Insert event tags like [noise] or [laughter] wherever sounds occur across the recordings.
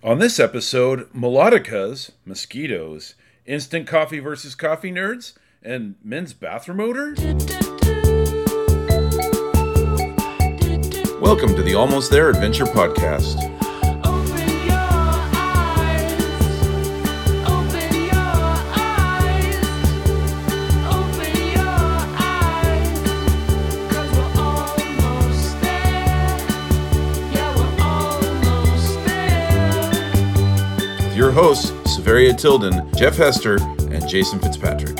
On this episode, melodicas, mosquitoes, instant coffee versus coffee nerds, and men's bathroom odor. Welcome to the Almost There Adventure Podcast. Your hosts, Severia Tilden, Jeff Hester, and Jason Fitzpatrick.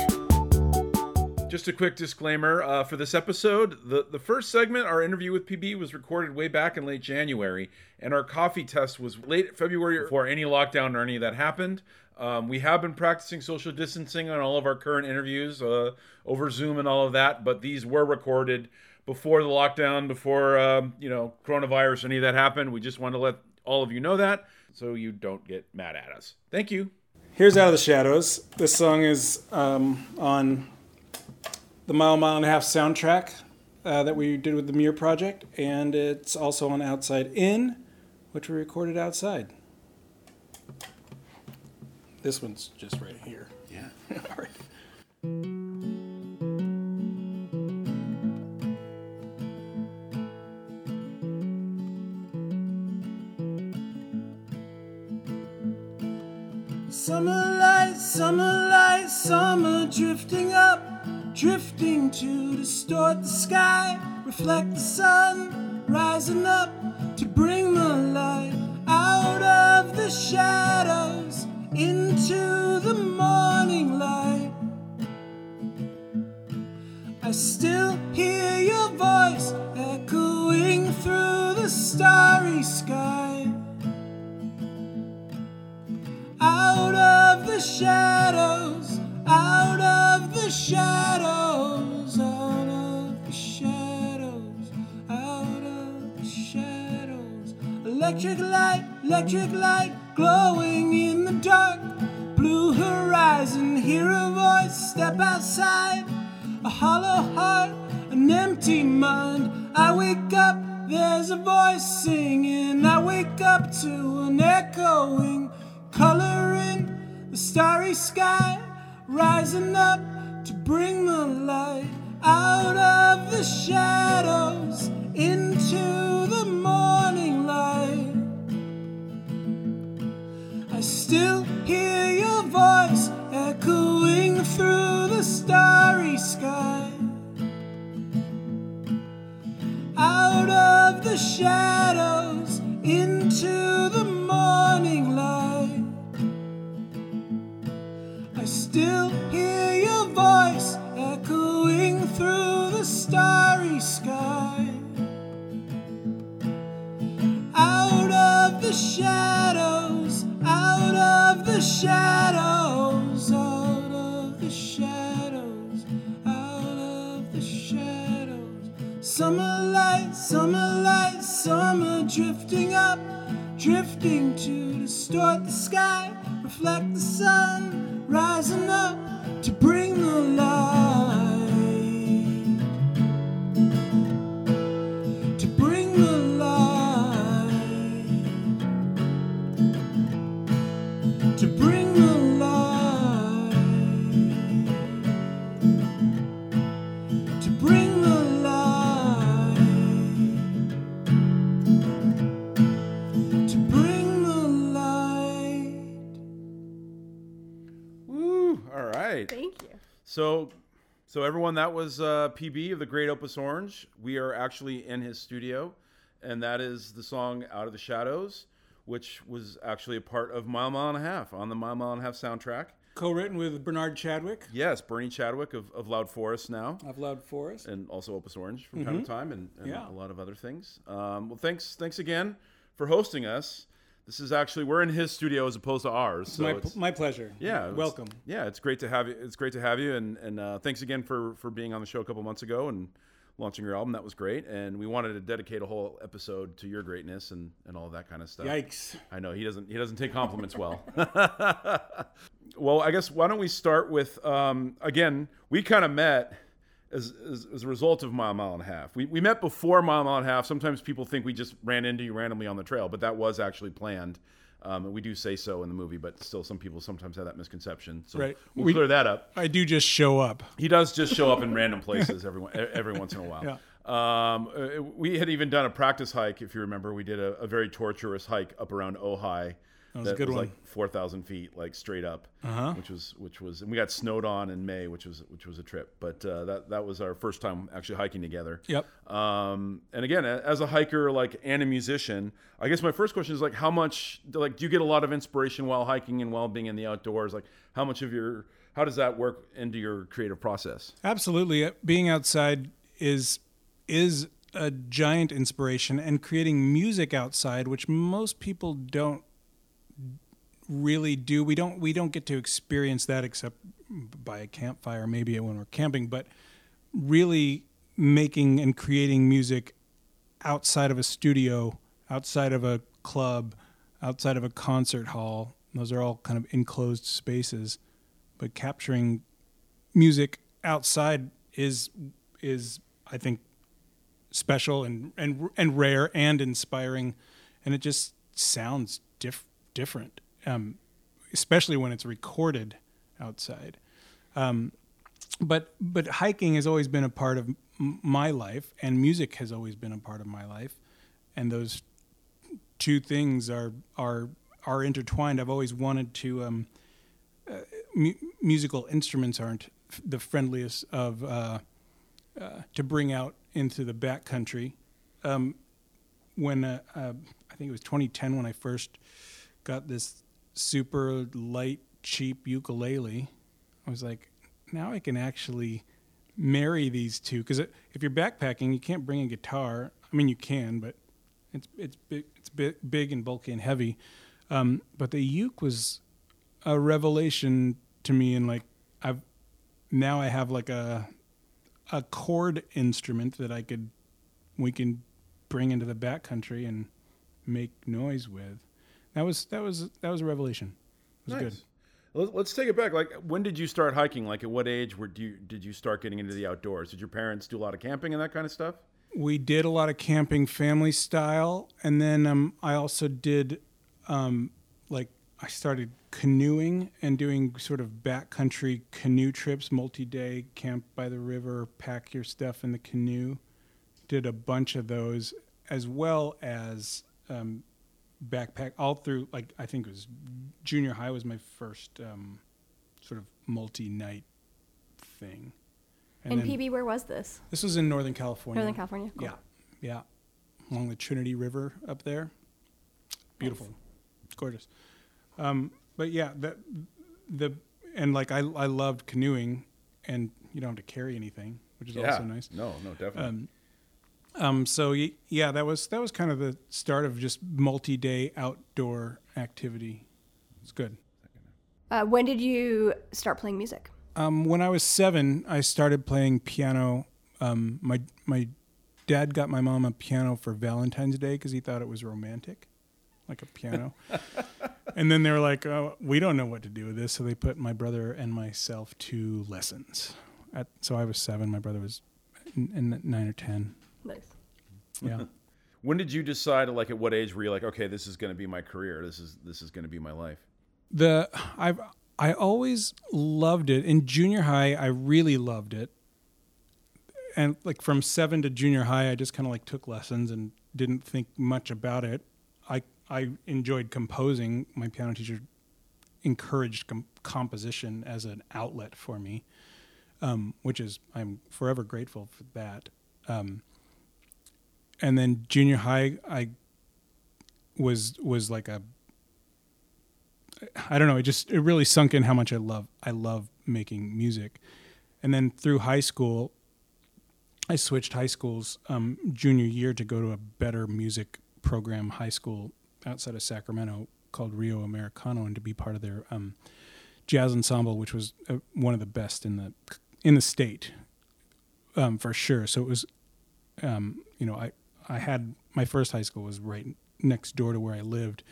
Just a quick disclaimer uh, for this episode. The, the first segment, our interview with PB, was recorded way back in late January, and our coffee test was late February before any lockdown or any of that happened. Um, we have been practicing social distancing on all of our current interviews uh, over Zoom and all of that, but these were recorded before the lockdown, before um, you know coronavirus, any of that happened. We just want to let all of you know that so you don't get mad at us. Thank you. Here's Out of the Shadows. This song is um, on the Mile Mile and a Half soundtrack uh, that we did with the Muir Project, and it's also on Outside In, which we recorded outside. This one's just right here. Yeah. [laughs] All right. Summer light, summer light, summer drifting up, drifting to distort the sky, reflect the sun, rising up to bring the light out of the shadows into the morning light. I still hear your voice echoing through the starry Electric light, electric light glowing in the dark. Blue horizon, hear a voice, step outside. A hollow heart, an empty mind. I wake up, there's a voice singing. I wake up to an echoing coloring the starry sky, rising up to bring the light out of the shadows into the still hear your voice echoing through the starry sky. Out of the shadows into the morning light. I still hear your voice echoing through the starry sky. Out of the shadows, out of the shadows, out of the shadows, out of the shadows. Summer light, summer light, summer drifting up, drifting to distort the sky, reflect the sun, rising up to bring the light. To bring So, so everyone, that was uh, PB of the Great Opus Orange. We are actually in his studio, and that is the song "Out of the Shadows," which was actually a part of Mile Mile and a Half on the Mile Mile and a Half soundtrack. Co-written with Bernard Chadwick Yes, Bernie Chadwick of, of Loud Forest now, of Loud Forest. and also Opus Orange from time to time, and, and Yeah. a lot of other things. Um, well, thanks, thanks again for hosting us. This is actually we're in his studio as opposed to ours. So my, my pleasure. yeah Welcome. yeah it's great to have you it's great to have you and and uh, thanks again for for being on the show a couple months ago and launching your album that was great and we wanted to dedicate a whole episode to your greatness and and all that kind of stuff Yikes. i know he doesn't he doesn't take compliments well [laughs] well i guess why don't we start with um again we kind of met as, as, as a result of Mile Mile and a Half. We, we met before Mile Mile and a Half. Sometimes people think we just ran into you randomly on the trail, but that was actually planned. Um, and we do say so in the movie, but still, some people sometimes have that misconception. So Right. we'll We- clear that up. I do just show up. He does just show up in random places every every once in a while. [laughs] Yeah. Um, uh, we had even done a practice hike, if you remember. We did a, a very torturous hike up around Ojai. That was a good one. like four thousand feet, like straight up, Uh-huh. which was which was, and we got snowed on in May, which was which was a trip. But uh, that that was our first time actually hiking together. Yep. Um, and again, as a hiker, like and a musician, I guess my first question is like, how much, like, do you get a lot of inspiration while hiking and while being in the outdoors? Like, how much of your, how does that work into your creative process? Absolutely. Uh, Being outside is is a giant inspiration and creating music outside, which most people don't really do. We don't we don't get to experience that except by a campfire, maybe when we're camping, but really making and creating music outside of a studio, outside of a club, outside of a concert hall. Those are all kind of enclosed spaces, but capturing music outside is is I think special and and and rare and inspiring, and it just sounds diff- different, um, especially when it's recorded outside. Um, but but hiking has always been a part of m- my life, and music has always been a part of my life, and those two things are are are intertwined. I've always wanted to. Um, uh, mu- musical instruments aren't f- the friendliest of uh, uh, to bring out into the backcountry. Um, when uh, uh, I think it was 2010 when I first got this super light, cheap ukulele, I was like, now I can actually marry these two because if you're backpacking, you can't bring a guitar. I mean, you can, but it's it's big, it's big, big and bulky and heavy. Um, but the uke was a revelation to me, and like I've now I have like a a chord instrument that I could we can bring into the backcountry and make noise with. That was that was that was a revelation. It was good. Let- Let's take it back. Like, when did you start hiking? Like, at what age were do you, did you start getting into the outdoors? Did your parents do a lot of camping and that kind of stuff? we did a lot of camping family style and then um, i also did um, like i started canoeing and doing sort of backcountry canoe trips multi-day camp by the river pack your stuff in the canoe did a bunch of those as well as um, backpack all through like i think it was junior high was my first um, sort of multi-night thing And then- PB, where was this? this was in northern california Northern California. Cool. yeah, yeah, along the Trinity River up there. Beautiful, it's gorgeous. Um, but yeah, the the and like I I loved canoeing, and you don't have to carry anything, which is also nice. No, no, definitely. Um, um, so yeah, that was that was kind of the start of just multi-day outdoor activity. It's good. Uh, when did you start playing music? Um, when I was seven, I started playing piano. Um, my my dad got my mom a piano for Valentine's Day because he thought it was romantic, like a piano. [laughs] and then they were like, "Oh, we don't know what to do with this," so they put my brother and myself to lessons. At, so I was seven. My brother was n- n- nine or ten. Nice. Yeah. [laughs] when did you decide? Like, at what age were you like, okay, this is going to be my career. This is this is going to be my life. the I've I always loved it. In junior high, I really loved it. And like from seven to junior high, I just kind of like took lessons and didn't think much about it. I I enjoyed composing. My piano teacher encouraged com- composition as an outlet for me, um, which is I'm forever grateful for that. Um, and then junior high, I was was like a I don't know. It just it really sunk in how much I love I love making music, and then through high school, I switched high schools um, junior year to go to a better music program high school outside of Sacramento called Rio Americano, and to be part of their um, jazz ensemble, which was uh, one of the best in the in the state, um, for sure. So it was, um, you know, I I had my first high school was right next door to where I lived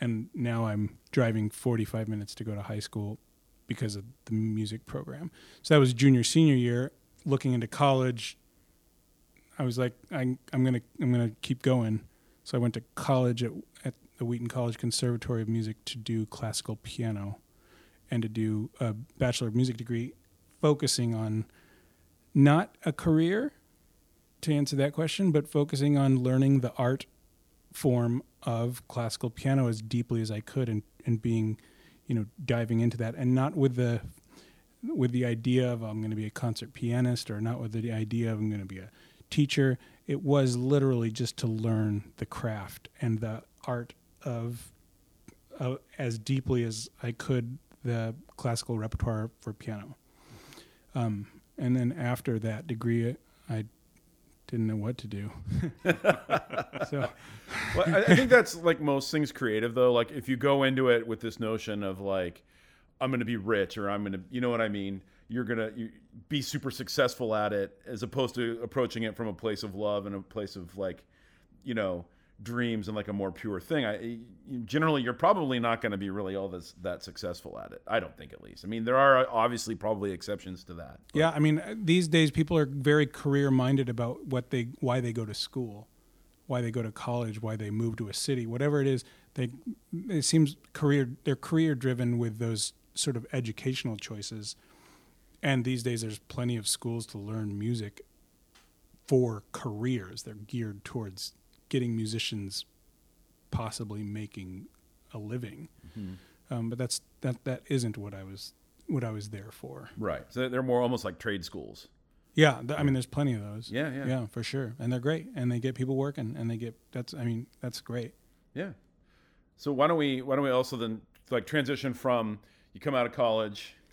and now I'm driving 45 minutes to go to high school because of the music program. So that was junior senior year. Looking into college, I was like, I, I'm gonna I'm gonna keep going. So I went to college at, at the Wheaton College Conservatory of Music to do classical piano and to do a Bachelor of Music degree focusing on not a career to answer that question, but focusing on learning the art form of classical piano as deeply as I could and, and being, you know, diving into that and not with the with the idea of I'm going to be a concert pianist or not with the idea of I'm going to be a teacher. It was literally just to learn the craft and the art of uh, as deeply as I could the classical repertoire for piano. Um, and then after that degree, I didn't know what to do. [laughs] so Well, I, I think that's like most things creative, though. Like if you go into it with this notion of like, I'm going to be rich, or I'm going to, you know what I mean? You're gonna you, be super successful at it, as opposed to approaching it from a place of love and a place of like, you know, dreams and like a more pure thing. I generally you're probably not going to be really all this that successful at it. I don't think, at least. I mean, there are obviously probably exceptions to that. Yeah, I mean, uh, these days people are very career minded about what they, why they go to school, why they go to college, why they move to a city, whatever it is. They, it seems career, they're career driven with those sort of educational choices. And these days, there's plenty of schools to learn music for careers. They're geared towards getting musicians possibly making a living. Um, but that's that that isn't what I was what I was there for. Right. So they're more almost like trade schools. Yeah, th- I mean, there's plenty of those. Yeah, yeah. yeah, for sure, and they're great, and they get people working, and they get that's. I mean, that's great. Yeah. So why don't we why don't we also then like transition from you come out of college, [laughs]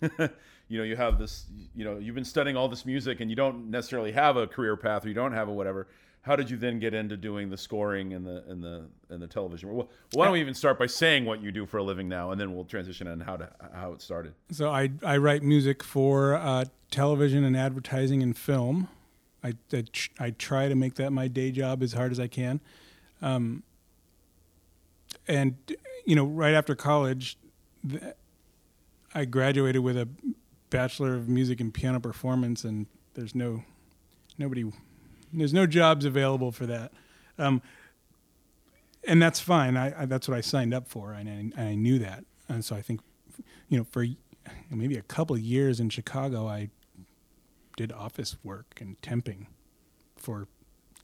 you know, you have this, you know, you've been studying all this music and you don't necessarily have a career path or you don't have a whatever. How did you then get into doing the scoring and the and the and the television? Well, why don't we even start by saying what you do for a living now, and then we'll transition on how to how it started. So I I write music for uh, television and advertising and film. I I, I try to make that my day job as hard as I can. Um, and you know, right after college, I graduated with a bachelor of music and piano performance, and there's no nobody, there's no jobs available for that. Um, and that's fine. I, I that's what I signed up for, and I, I knew that. And so I think, you know, for maybe a couple of years in Chicago, I did office work and temping for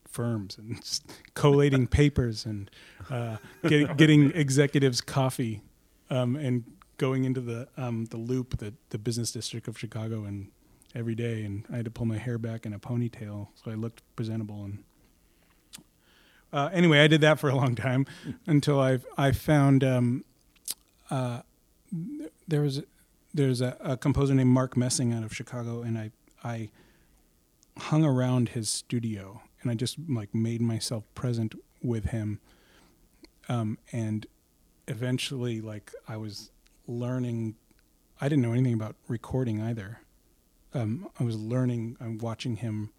firms and collating [laughs] papers and uh, getting getting executives coffee um, and going into the um, the loop, the the business district of Chicago, and every day. And I had to pull my hair back in a ponytail so I looked presentable. And uh, anyway, I did that for a long time until I I found um, uh, there was there's a, a composer named Mark Messing out of Chicago, and I I hung around his studio, and I just like made myself present with him, um, and eventually, like I was learning. I didn't know anything about recording either. Um, I was learning. I'm watching him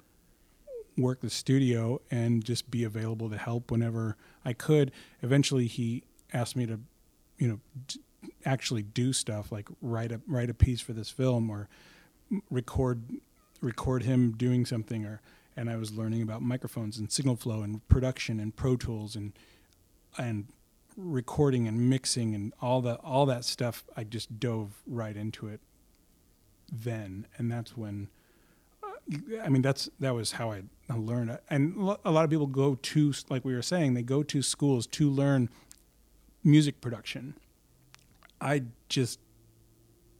work the studio and just be available to help whenever I could. Eventually, he asked me to, you know, d- actually do stuff like write a write a piece for this film or record record him doing something or and I was learning about microphones and signal flow and production and Pro Tools and and recording and mixing and all that all that stuff I just dove right into it then and that's when uh, I mean, that's that was how I learned. And a lot of people go to, like we were saying, they go to schools to learn music production. I just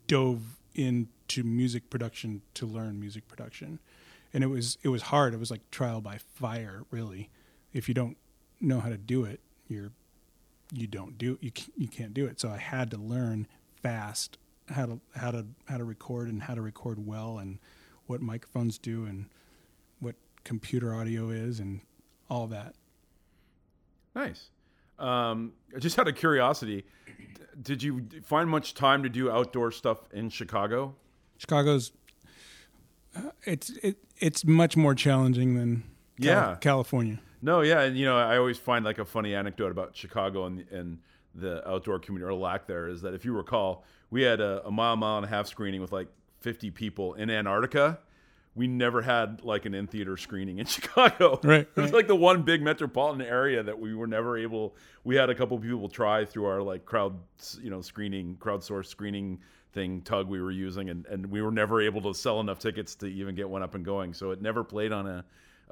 dove into music production to learn music production, and it was it was hard. It was like trial by fire, really. If you don't know how to do it, you're you don't do you you can't do it. So I had to learn fast how to how to how to record and how to record well and what microphones do and what computer audio is and all that. Nice. Um, just out of curiosity, did you find much time to do outdoor stuff in Chicago? Chicago's uh, it's it it's much more challenging than Cal- Yeah. California. No, yeah, and you know, I always find like a funny anecdote about Chicago and and the outdoor community or lack there is that if you recall, we had a, a mile, mile and a half screening with like 50 people in Antarctica, we never had like an in theater screening in [laughs] Chicago. Right, It was right. like the one big metropolitan area that we were never able. We had a couple people try through our like crowd, you know, screening, crowdsourced screening thing Tugg we were using, and and we were never able to sell enough tickets to even get one up and going. So it never played on a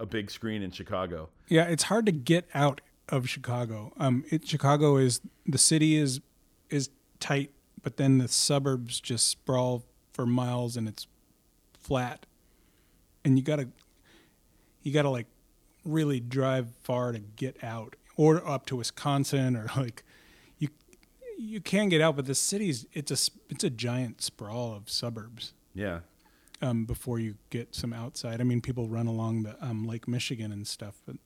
a big screen in Chicago. Yeah, it's hard to get out of Chicago. Um, it, Chicago is the city is is tight, but then the suburbs just sprawl for miles and it's flat, and you gotta you gotta like really drive far to get out, or up to Wisconsin, or like you you can get out, but the city's it's a it's a giant sprawl of suburbs Yeah, um, before you get some outside. I mean, people run along the um, Lake Michigan and stuff, but,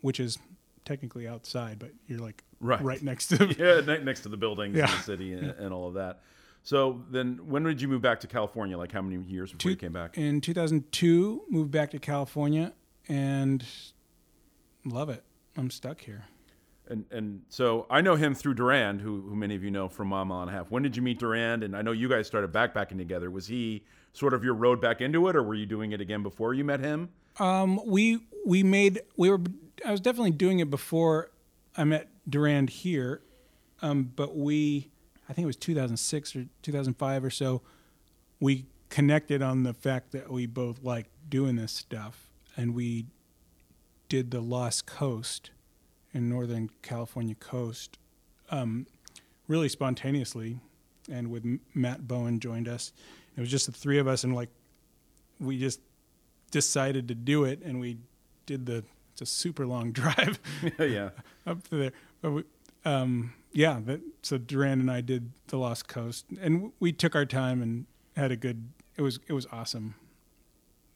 which is technically outside, but you're like Right. next to. [laughs] yeah, ne- next to the buildings in Yeah. the city and, and all of that. So then, when did you move back to California? Like how many years before you came back? In 2002, moved back to California and love it. I'm stuck here. And and so I know him through Durand, who, who many of you know from Mile and a Half. When did you meet Durand? And I know you guys started backpacking together. Was he sort of your road back into it, or were you doing it again before you met him? Um, we we made we were I was definitely doing it before I met Durand here, um, but we I think it was 2006 or 2005 or so. We connected on the fact that we both liked doing this stuff, and we did the Lost Coast in Northern California coast, um, really spontaneously, and with Matt Bowen joined us. It was just the three of us, and like we just decided to do it, and we did the. It's a super long [laughs] drive yeah. [laughs] up to there, but we, um, yeah. But, so Durand and I did the Lost Coast, and we took our time and had a good. It was it was awesome.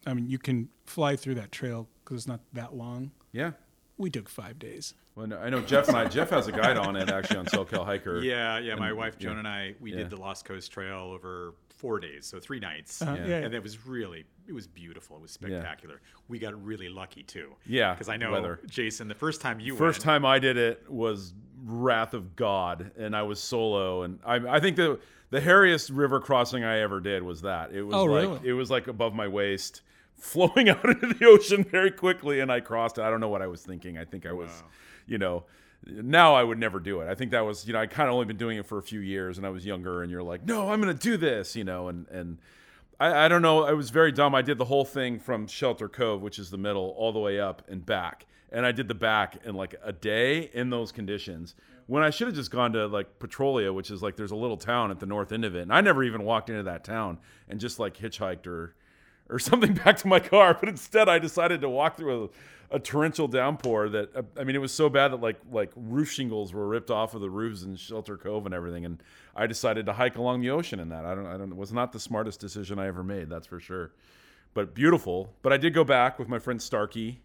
I mean, you can fly through that trail because it's not that long. Yeah. We took five days. Well, I know Jeff and I. Jeff has a guide on it actually on SoCal Hiker. [laughs] Yeah, yeah. My And- wife Joan yeah. and I we Yeah. did the Lost Coast Trail over four days, so three nights, Uh-huh, yeah. and it was really it was beautiful. It was spectacular. We got really lucky too. Yeah, because I know weather. Jason. The first time you First went, time I did it was Wrath of God, and I was solo, and I, I think the the hairiest river crossing I ever did was that. It was Oh, like really? it was like above my waist, flowing [laughs] out into the ocean very quickly, and I crossed it. I don't know what I was thinking. I think I was, you know. Now I would never do it. I think that was, you know, I kind of only been doing it for a few years, and I was younger. And you're like, no, I'm going to do this, you know, and and I, I don't know. I was very dumb. I did the whole thing from Shelter Cove, which is the middle, all the way up and back. And I did the back in like a day in those conditions. When I should have just gone to like Petrolia, which is like there's a little town at the north end of it. And I never even walked into that town and just like hitchhiked or or [laughs] something back to my car. But instead, I decided to walk through a, a torrential downpour that uh, I mean, it was so bad that like like roof shingles were ripped off of the roofs in Shelter Cove and everything. And I decided to hike along the ocean in that. I don't, I don't. It was not the smartest decision I ever made. That's for sure. But beautiful. But I did go back with my friend Starkey.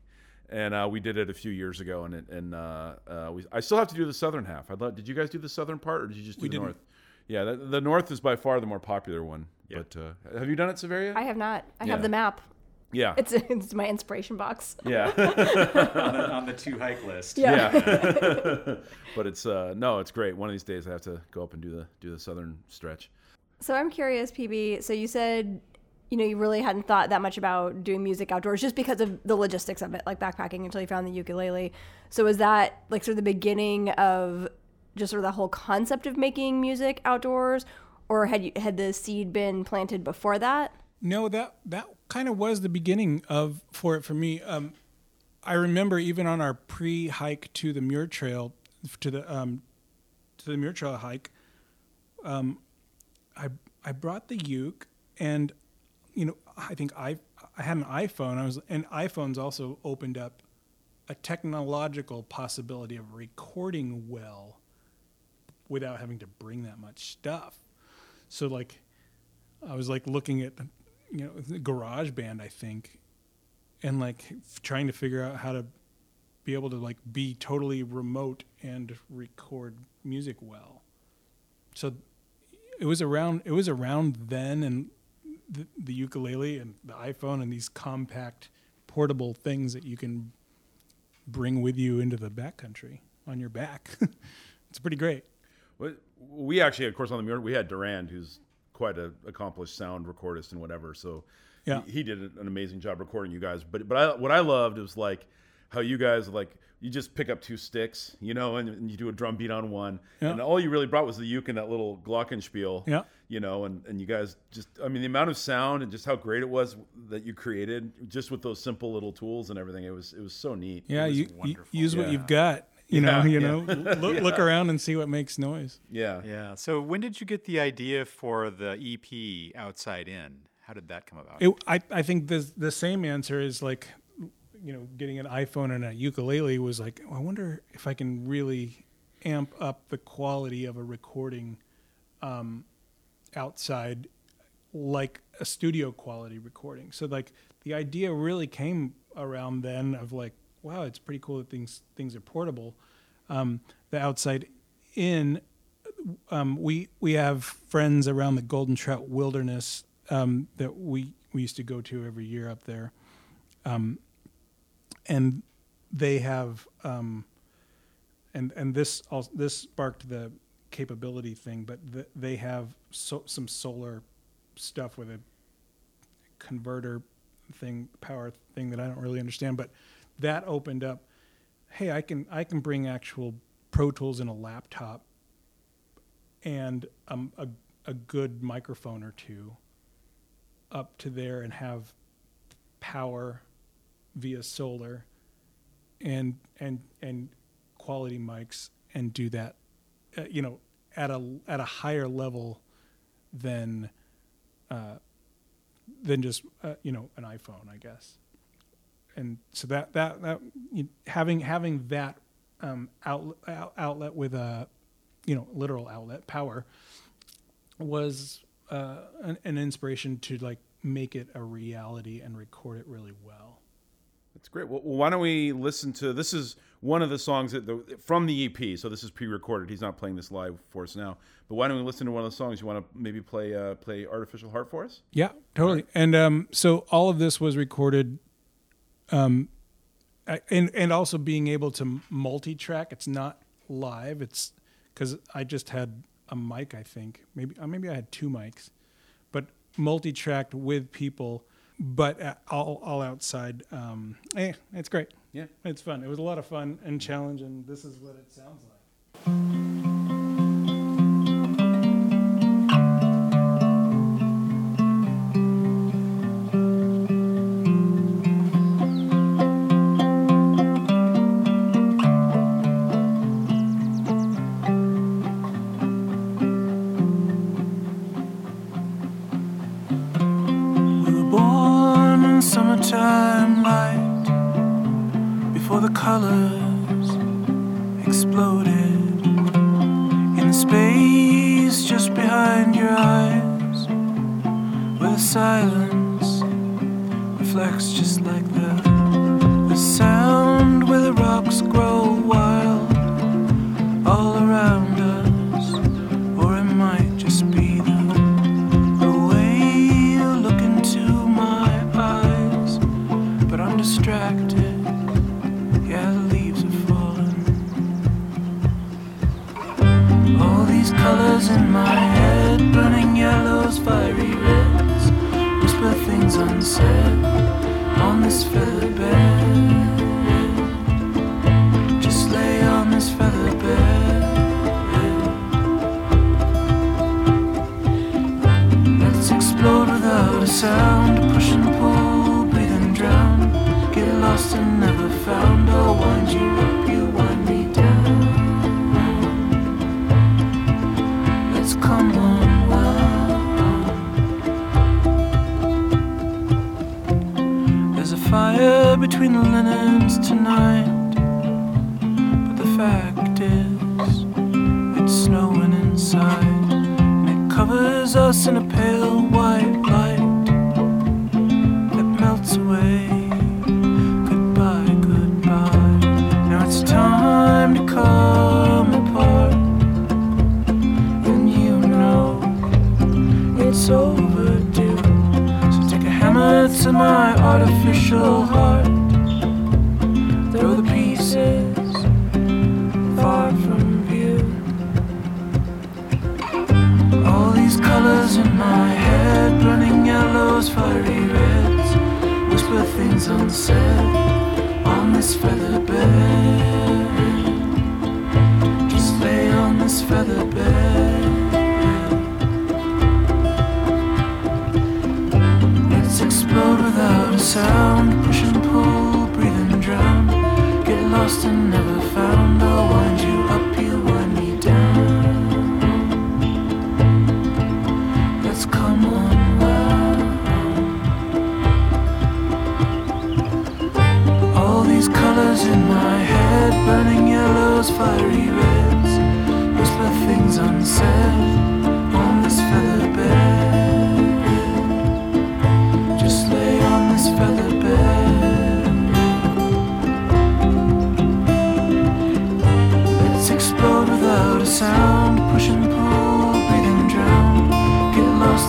And uh, we did it a few years ago, and it, and uh, uh, we, I still have to do the southern half. I'd love, did you guys do the southern part, or did you just do We the didn't. north? Yeah, the, the north is by far the more popular one. Yeah. But uh, have you done it, Severia? I have not. I Yeah. have the map. yeah, [laughs] It's it's my inspiration box. yeah. [laughs] on, the, on the two hike list. Yeah. yeah. [laughs] but it's uh no, it's great. One of these days I have to go up and do the do the southern stretch. So I'm curious, PB. So you said, you know, you really hadn't thought that much about doing music outdoors just because of the logistics of it, like backpacking until you found the ukulele. So was that like sort of the beginning of just sort of the whole concept of making music outdoors, or had you had the seed been planted before that? No, that that kind of was the beginning of for it for me. Um, I remember even on our pre-hike to the Muir Trail, to the um, to the Muir Trail hike, um, I I brought the uke, and you know I think I I had an iPhone. I was and iPhones also opened up a technological possibility of recording well without having to bring that much stuff. So like I was like looking at you know GarageBand I think and like f- trying to figure out how to be able to like be totally remote and record music well. So it was around it was around then and the, the ukulele and the iPhone and these compact portable things that you can bring with you into the backcountry on your back. [laughs] it's pretty great. Well, We actually, of course, on the Muir, we had Durand, who's quite an accomplished sound recordist and whatever. So Yeah. he, he did an amazing job recording you guys. But but I, what I loved was like how you guys like you just pick up two sticks, you know, and, and you do a drum beat on one, Yeah. and all you really brought was the uke and that little glockenspiel, Yeah. you know, and and you guys just I mean the amount of sound and just how great it was that you created just with those simple little tools and everything. It was it was so neat. Yeah, was you, you wonderful. use what you've got. You know, Yeah, you yeah. know, [laughs] look, look around and see what makes noise. Yeah. Yeah. So when did you get the idea for the EP Outside In? How did that come about? It, I, I think the the same answer is like, you know, getting an iPhone and a ukulele was like, I wonder if I can really amp up the quality of a recording um, outside, like a studio quality recording. So like the idea really came around then of like, wow, it's pretty cool that things things are portable. Um, the outside in um, we we have friends around the Golden Trout Wilderness um, that we we used to go to every year up there, um, and they have um, and and this also, this sparked the capability thing, but th they have so, some solar stuff with a converter thing, power thing that I don't really understand, but that opened up. Hey, I can I can bring actual Pro Tools in a laptop and um, a a good microphone or two up to there and have power via solar and and and quality mics and do that uh, you know at a at a higher level than uh, than just uh, you know an iPhone I guess and so that that that you, having having that um, outlet out, outlet with a you know literal outlet power was uh, an, an inspiration to like make it a reality and record it really well. That's great. Well, why don't we listen to this? Is one of the songs that the, from the EP. So this is pre-recorded. He's not playing this live for us now. But why don't we listen to one of the songs? You want to maybe play uh, play "Artificial Heart" for us? Yeah, totally. And um, so all of this was recorded, um, I- and and also being able to multi-track. It's not live. It's because I just had a mic. I think maybe uh, maybe I had two mics, but multi-tracked with people, but uh, all all outside. Um, eh, it's great. Yeah. It's fun. It was a lot of fun and challenge, and this is what it sounds like. Between tonight.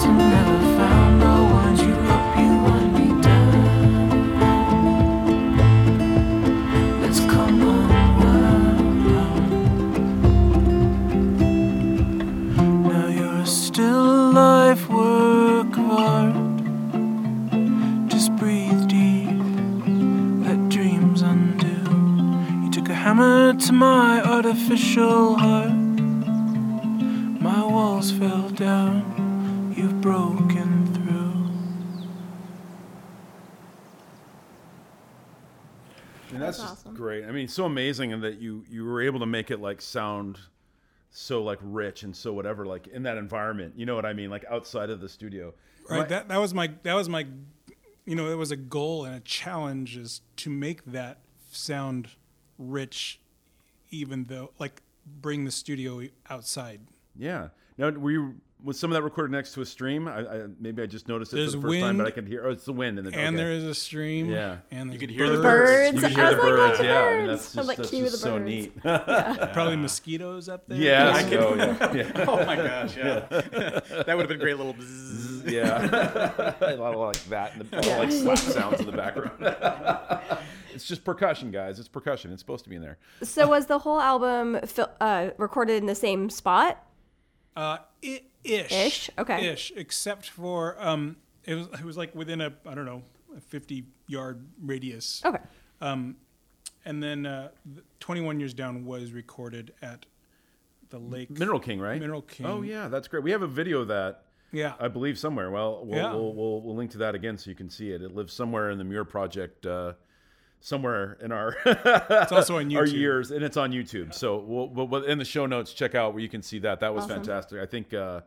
Get that's, That's just awesome. great. I mean, so amazing and that you you were able to make it like sound so like rich and so whatever like in that environment. You know what I mean? Like outside of the studio. Right. My- That that was my that was my you know, it was a goal and a challenge is to make that sound rich even though like bring the studio outside. yeah. Now, were you was some of that recorded next to a stream? I, I maybe I just noticed it There's for the first time, but. I could hear. Oh, it's the wind, and then And okay. there is a stream. Yeah. And You could hear the birds. Birds. You can I hear the was like, birds. oh, Yeah, I mean, that's just, like, that's just the so birds. neat. [laughs] Probably mosquitoes up there. yeah, I I can- know, yeah, [laughs] yeah. oh my gosh, yeah. [laughs] that would have been a great little. bzzz. Yeah, a lot of like that, and the, a like slap sounds in the background. it's just percussion, guys. It's percussion. It's supposed to be in there. So was the whole album fil- uh, recorded in the same spot? Uh, i- ish. Ish? Okay. Ish, except for um, it was it was like within a I don't know a fifty yard radius. Okay. Um, And then uh, 21 years down was recorded at the lake. Mineral King, right? Mineral King. Oh yeah, that's great. We have a video of that. Yeah. I believe somewhere. Well, we'll, Yeah. we'll, we'll, we'll link to that again so you can see it. It lives somewhere in the Muir Project, uh, somewhere in our [laughs] it's also on our years, and it's on YouTube. So we'll, we'll, we'll- in the show notes, check out where you can see that. That was Awesome. fantastic. I think uh,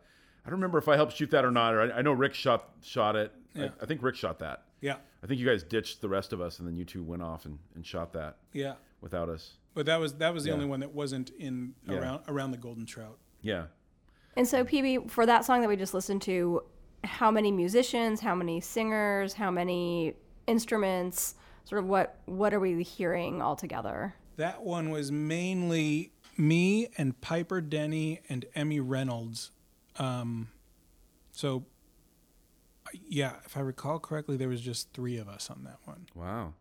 I don't remember if I helped shoot that or not. Or I, I know Rick shot shot it. Yeah. I, I think Rick shot that. Yeah. I think you guys ditched the rest of us, and then you two went off and, and shot that Yeah. without us. But that was that was the Yeah. only one that wasn't in Yeah. around around the Golden Trout. Yeah. And so, PB, for that song that we just listened to, how many musicians, how many singers, how many instruments, sort of what what are we hearing all together? That one was mainly me and Piper Denny and Emmy Reynolds. Um, so, yeah, if I recall correctly, there was just three of us on that one. Wow.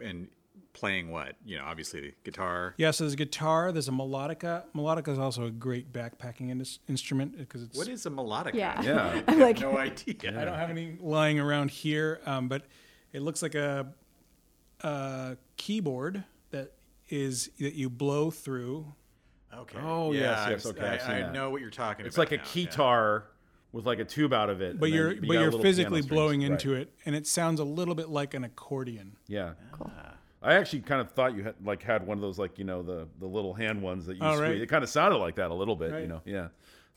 And playing what? You know, obviously the guitar. Yeah, so there's a guitar, there's a melodica. Melodica is also a great backpacking in- instrument because it's. What is a melodica? Yeah. Yeah. [laughs] I'm like, No idea. I don't have any lying around here, um, but it looks like a, a keyboard that is that you blow through. Okay. Oh, yes, yeah, yes, I've- okay, I've I, seen I that. know what you're talking It's about. It's like a now, yeah. with like a tube out of it. But you're you but you're physically piano strings. blowing Right. into it, and it sounds a little bit like an accordion. Yeah. Cool. I actually kind of thought you had like had one of those like you know the the little hand ones that you Oh, squeeze. right. It kind of sounded like that a little bit, you know. Yeah.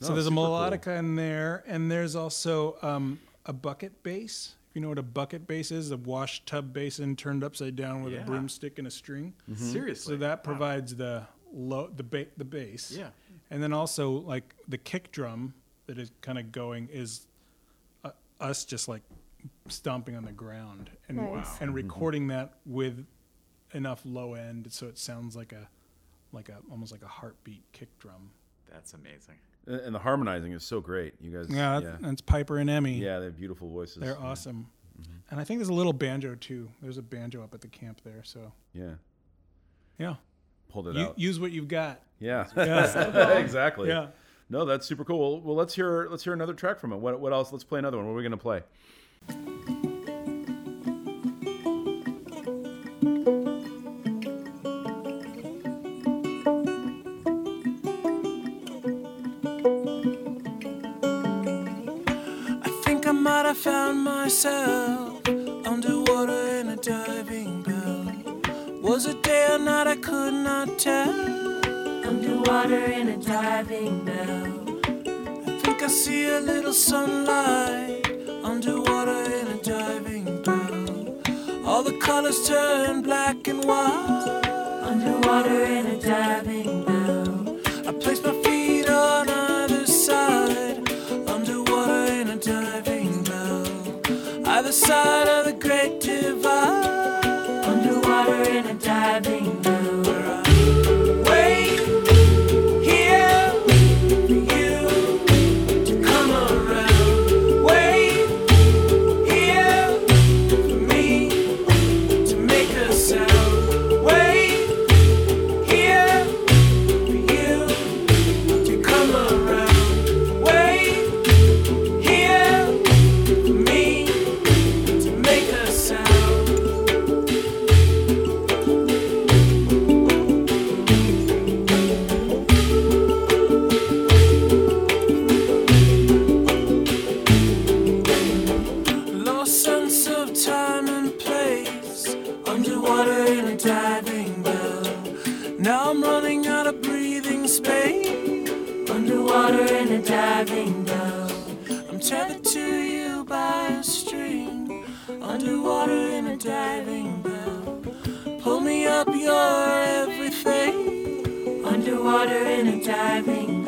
so there's a super cool. melodica in there, and there's also um, a bucket bass. If you know what a bucket bass is, a wash tub basin turned upside down with Yeah. a broomstick and a string. Seriously. So that provides the low the ba- the bass. Yeah. And then also like the kick drum that is kind of going is uh, us just like stomping on the ground and Nice. Wow. and recording that with enough low end so it sounds like a like a almost like a heartbeat kick drum. That's amazing. And the harmonizing is so great. You guys. Yeah, Yeah. that's Piper and Emmy. Yeah, they have beautiful voices. They're Yeah. awesome. Mm-hmm. And I think there's a little banjo too. There's a banjo up at the camp there, so Yeah. yeah. Pulled it U- out. use what you've got. yeah. Yeah. [laughs] exactly. Yeah. No, that's super cool. Well, let's hear let's hear another track from it. What what else? Let's play another one. What are we gonna play? Myself underwater in a diving bell. Was it day or night? I could not tell. Underwater in a diving bell. I think I see a little sunlight underwater in a diving bell. All the colors turn black and white. Underwater in a diving bell. Either side of the great divide. Underwater in a diving bell. Diving bell. I'm tethered to you by a string. Underwater in a diving bell. Pull me up, you're everything. Underwater in a diving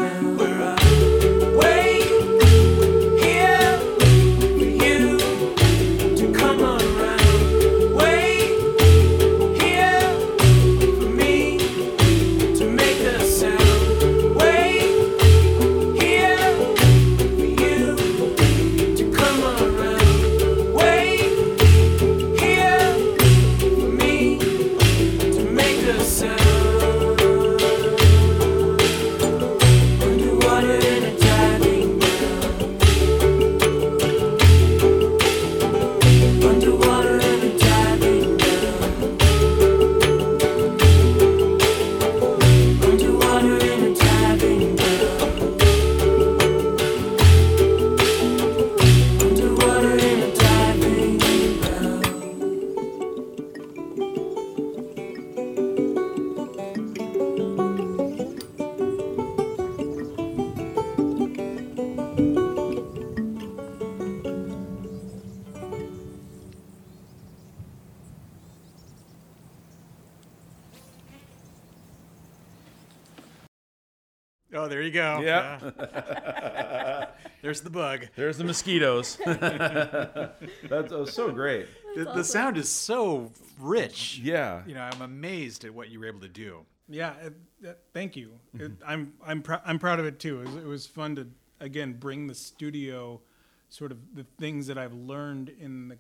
There's the bug. There's the mosquitoes. [laughs] That's oh, so great. The, the sound is so rich. Yeah. You know, I'm amazed at what you were able to do. Yeah, it, it- thank you. It, mm-hmm. I'm I'm prou- I'm proud of it too. It was, it was fun to again bring the studio, sort of the things that I've learned in the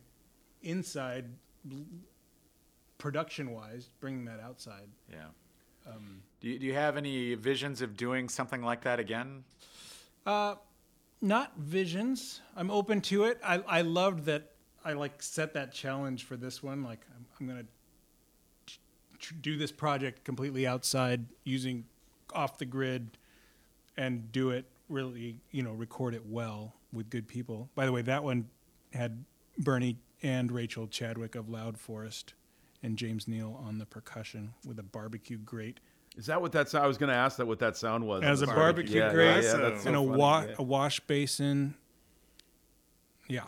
inside, production wise, bringing that outside. Yeah. Um, do, you, do you have any visions of doing something like that again? Uh, Not visions. I'm open to it. I I loved that. I like set that challenge for this one. Like I'm, I'm gonna do this project completely outside using off the grid and do it really, you know, record it well with good people. By the way, that one had Bernie and Rachel Chadwick of Loud Forest and James Neal on the percussion with a barbecue grate Is that what that sound? I was going to ask that what that sound was. as a Sorry. barbecue grate yeah, yeah, that's so and a, wa- Yeah. a wash basin. Yeah.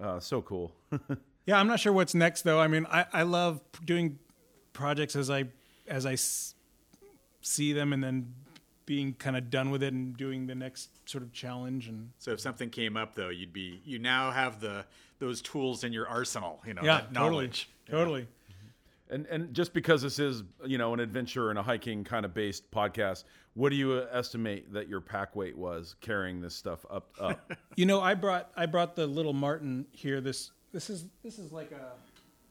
Uh, so cool. [laughs] Yeah, I'm not sure what's next though. I mean, I, I love doing projects as I as I s- see them and then being kind of done with it and doing the next sort of challenge and So if something came up though, you'd be you now have the those tools in your arsenal. You know, yeah, that totally, knowledge. totally. And and just because this is you know an adventure and a hiking kind of based podcast, what do you estimate that your pack weight was carrying this stuff up up? [laughs] You know, I brought I brought the little Martin here. This this is this is like a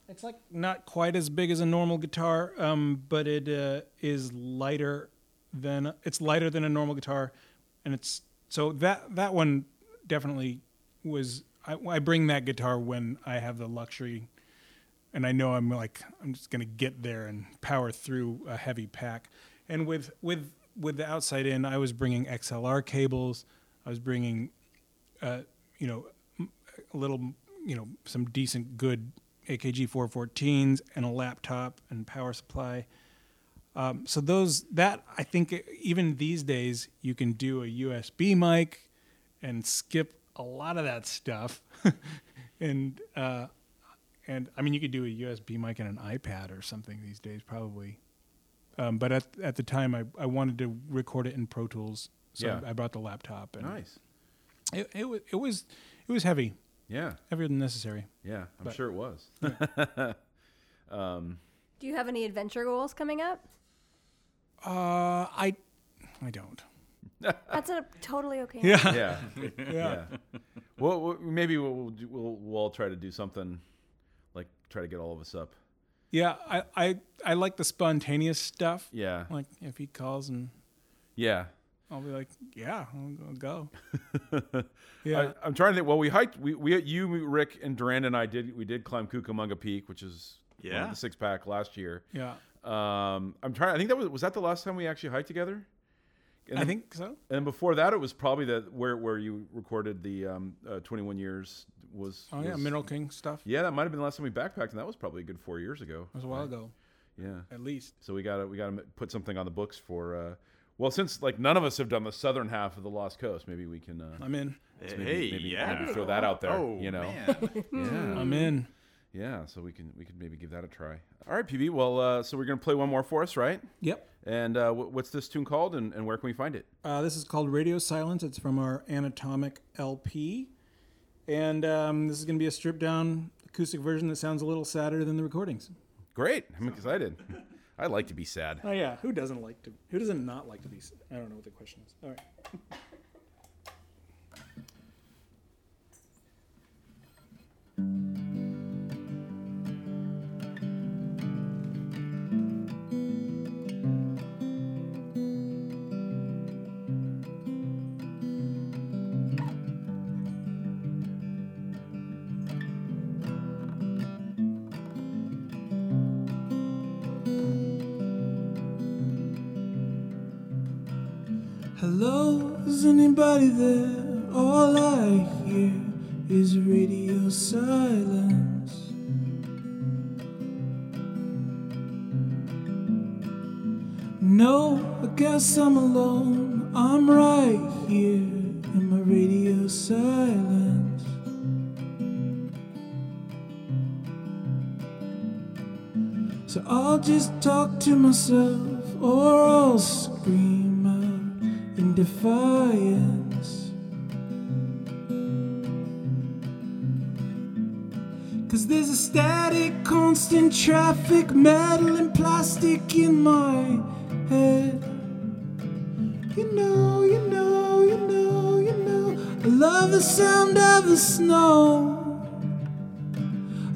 it's like not quite as big as a normal guitar, um, but it uh, is lighter than it's lighter than a normal guitar, and it's so that that one definitely was. I, I bring that guitar when I have the luxury, and I know I'm like I'm just gonna get there and power through a heavy pack. And with with with the outside in, I was bringing XLR cables. I was bringing, uh, you know, a little, you know, some decent good AKG 414s and a laptop and power supply. Um, so those that I think even these days you can do a USB mic and skip a lot of that stuff, [laughs] and uh, and I mean you could do a USB mic and an iPad or something these days probably. Um, but at at the time I, I wanted to record it in Pro Tools, so Yeah. I brought the laptop and Nice. it, it was it was it was heavy, Yeah. heavier than necessary. Yeah. I'm But- sure it was. [laughs] [laughs] um, Do you have any adventure goals coming up? Uh, I I don't. [laughs] That's a totally okay. Yeah. yeah. Yeah. yeah. Well, well, maybe we'll, we'll we'll we'll all try to do something like try to get all of us up. Yeah, I, I I like the spontaneous stuff. Yeah. Like if he calls and Yeah. I'll be like, yeah, I'll, I'll go. [laughs] yeah, I, I'm trying to think. Well, we hiked. We, we you, Rick, and Durand and I did. We did climb Cucamonga Peak, which is one of Yeah. the six pack last year. yeah. Um, I'm trying. I think that was was that the last time we actually hiked together. And I then- think so. And before that, it was probably the where where you recorded the um, uh, 21 years was. Oh yeah, was- Mineral King stuff. Yeah, that might have been the last time we backpacked, and that was probably a good four years ago. It was a while ago, Yeah. at least. So we gotta we gotta put something on the books for. Uh, well, since like none of us have done the southern half of the Lost Coast, maybe we can. Uh, I'm in. maybe, Hey, maybe, yeah. maybe throw that out there. Oh, you know. man. [laughs] Yeah. I'm in. Yeah. So we can we can maybe give that a try. All right, PB. Well, uh, so we're gonna play one more for us, right? Yep. And uh, wh- what's this tune called, and, and where can we find it? Uh, this is called Radio Silence. It's from our Anatomic LP, and um, this is going to be a stripped down acoustic version that sounds a little sadder than the recordings. Great. I'm excited. [laughs] I like to be sad. Oh yeah, who doesn't like to? Who doesn't not like to be? sad? I don't know what the question is. All right. [laughs] guess I'm alone. I'm right here in my radio silence. So I'll just talk to myself or I'll scream out in defiance. Cause there's a static, constant traffic, metal and plastic in my the sound of the snow.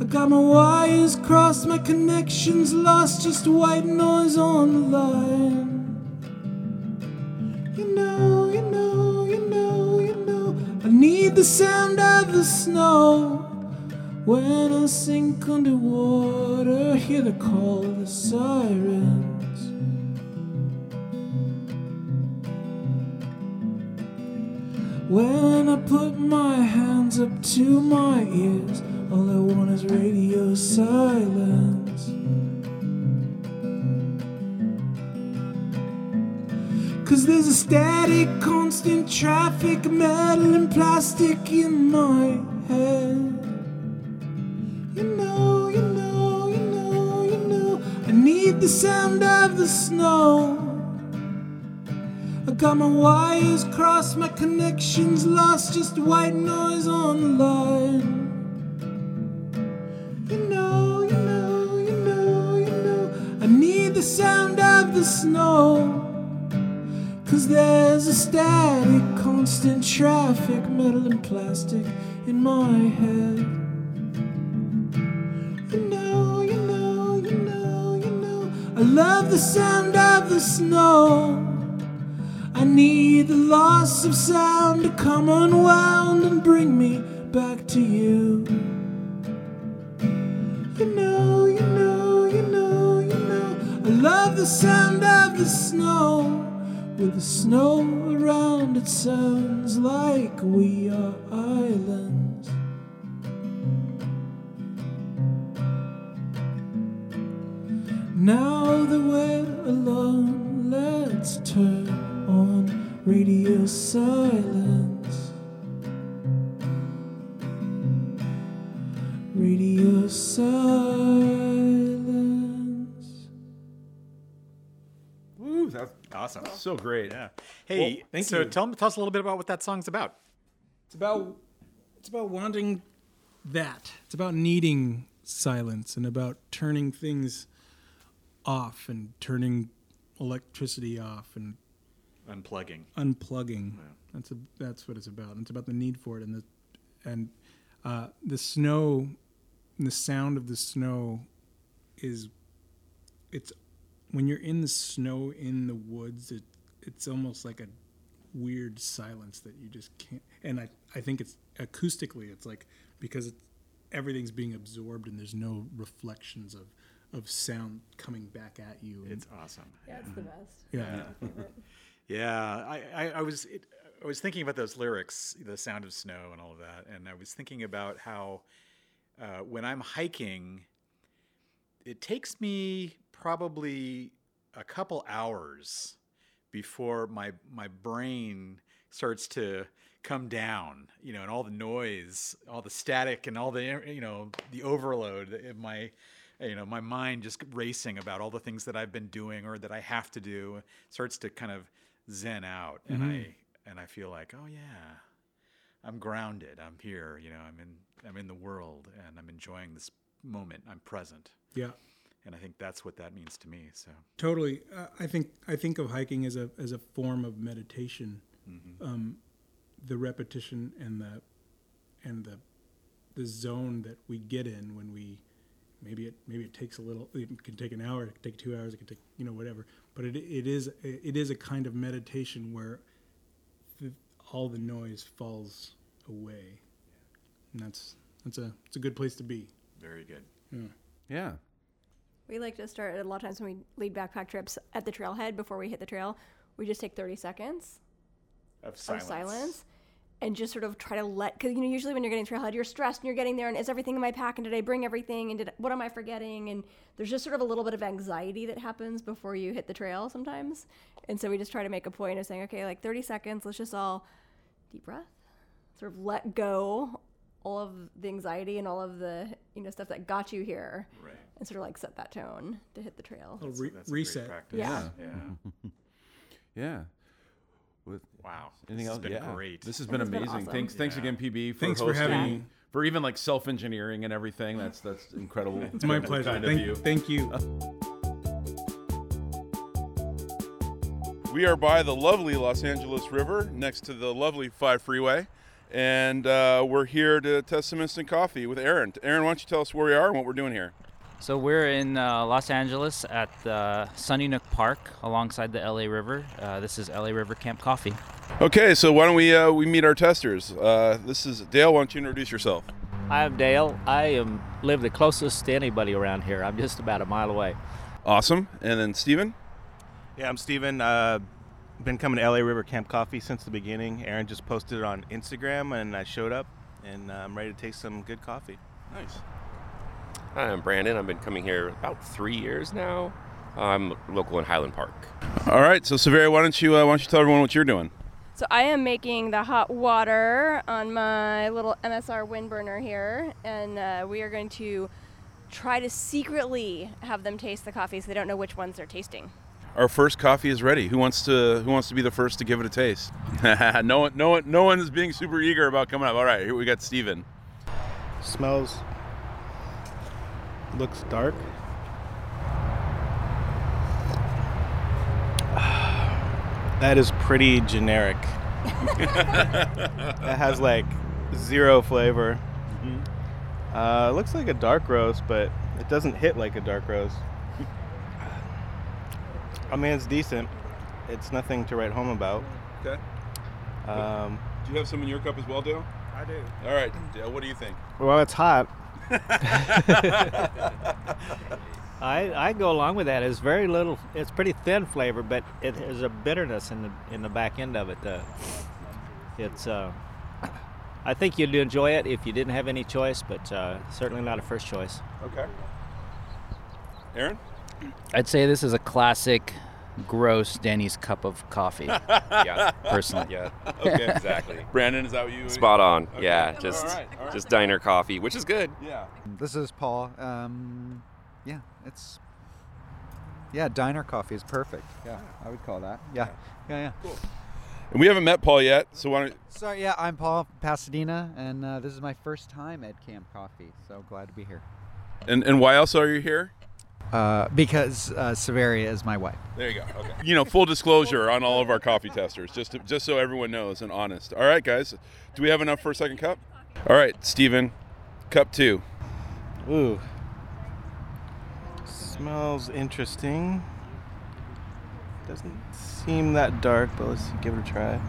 I got my wires crossed, my connections lost, just white noise on the line. You know, you know, you know, you know. I need the sound of the snow. When I sink underwater, hear the call of the sirens. When I put my hands up to my ears, all I want is radio silence. Cause there's a static, constant traffic, metal and plastic in my head. You know, you know, you know, you know. I need the sound of the snow. Got my wires crossed, my connections lost, just white noise on the line. You know, you know, you know, you know. I need the sound of the snow. Cause there's a static, constant traffic, metal and plastic in my head. You know, you know, you know, you know. I love the sound of the snow. I need the loss of sound to come unwound and bring me back to you. You know, you know, you know, you know. I love the sound of the snow. With the snow around, it sounds like we are islands. Now that we're alone, let's turn on radio silence. Radio silence. Woo, that's Awesome. so great. Yeah. Hey, Well, thank so you. tell tell us a little bit about what that song's about. It's about it's about wanting that. It's about needing silence and about turning things off and turning electricity off and Unplugging. unplugging. That's a that's what it's about. It's about the need for it and the and uh, the snow, the sound of the snow, is it's when you're in the snow in the woods. It it's almost like a weird silence that you just can't. And I I think it's acoustically. It's like because it's everything's being absorbed and there's no reflections of of sound coming back at you. It's awesome. Yeah, it's the best. yeah. Yeah, I, I, I was it, I was thinking about those lyrics, the sound of snow and all of that, and I was thinking about how uh, when I'm hiking, it takes me probably a couple hours before my my brain starts to come down, you know, and all the noise, all the static, and all the you know the overload my you know my mind just racing about all the things that I've been doing or that I have to do starts to kind of zen out, and I and I feel like oh yeah, I'm grounded. I'm here. You know, I'm in I'm in the world, and I'm enjoying this moment. I'm present, yeah. and I think that's what that means to me. So Totally. Uh, I think I think of hiking as a as a form of meditation. Um, the repetition and the and the the zone that we get in when we maybe it maybe it takes a little. It can take an hour. It can take two hours. It can take you know whatever. But it it is it is a kind of meditation where the, all the noise falls away, and that's that's a it's a good place to be. very good. Yeah. We like to start a lot of times when we lead backpack trips at the trailhead before we hit the trail. We just take 30 seconds Of of silence. Silence and just sort of try to let because you know usually when you're getting trailhead you're stressed and you're getting there and is everything in my pack and did I bring everything and did what am I forgetting and there's just sort of a little bit of anxiety that happens before you hit the trail sometimes and so we just try to make a point of saying okay like 30 seconds let's just all deep breath sort of let go all of the anxiety and all of the you know stuff that got you here Right. and sort of like set that tone to hit the trail A re- That's a great reset. practice. Yeah. Yeah. [laughs] Yeah. With Wow. anything this else? has been yeah. great. This has been This has been amazing. awesome. Thanks, thanks Yeah. again, PB. For Thanks for hosting, having me. For even like self-engineering and everything. That's that's incredible. It's my pleasure. Kind of Thank, you. thank you. We are by the lovely Los Angeles River next to the lovely 5 Freeway. And uh, we're here to test some instant coffee with Aaron. Aaron, why don't you tell us where we are and what we're doing here? So we're in uh, Los Angeles at the Sunny Nook Park alongside the LA River. Uh, this is LA River Camp Coffee. Okay, so why don't we uh, we meet our testers? Uh, this is Dale. Why don't you introduce yourself? I'm Dale. I am live the closest to anybody around here. I'm just about a mile away. Awesome. And then Steven? Yeah, I'm Steven. Uh, been coming to LA River Camp Coffee since the beginning. Aaron just posted it on Instagram, and I showed up, and uh, I'm ready to taste some good coffee. Nice. Hi, I'm Brandon. I've been coming here about three years now. I'm local in Highland Park. All right, so Severia, why don't you uh, why don't you tell everyone what you're doing? So I am making the hot water on my little MSR WindBurner here, and uh, we are going to try to secretly have them taste the coffee so they don't know which ones they're tasting. Our first coffee is ready. Who wants to Who wants to be the first to give it a taste? [laughs] no one, no one, no one is being super eager about coming up. All right, here we got Steven. Smells. Looks dark. [sighs] That is pretty generic. that has like zero flavor. Uh, looks like a dark roast, but it doesn't hit like a dark roast. I mean, it's decent. It's nothing to write home about. Okay. Um, Do you have some in your cup as well, Dale? I do. All right, Dale. What do you think? Well, it's hot. I I go along with that. It's very little. It's pretty thin flavor, but it has a bitterness in the in the back end of it. Uh, it's. Uh, I think you'd enjoy it if you didn't have any choice, but uh, certainly not a first choice. Okay. Aaron? I'd say this is a classic, gross Denny's cup of coffee. [laughs] yeah, personally. Yeah. [laughs] Okay. exactly. [laughs] Brandon, is that what you? Spot on. Okay. Yeah, just right, all right. just diner coffee, which is good. Yeah. This is Paul. Um, yeah, it's yeah, diner coffee is perfect. Yeah, I would call that. Yeah, yeah, yeah. Cool. And we haven't met Paul yet, so why don't So yeah, I'm Paul Pasadena, and uh, this is my first time at Camp Coffee. So glad to be here. and and why else are you here? Uh, because uh, Severia is my wife. There you go. Okay. You know, full disclosure on all of our coffee testers, just to, just so everyone knows and honest. All right, guys, do we have enough for a second cup? All right, Steven, cup two. Ooh. Smells interesting. Doesn't seem that dark, but let's give it a try.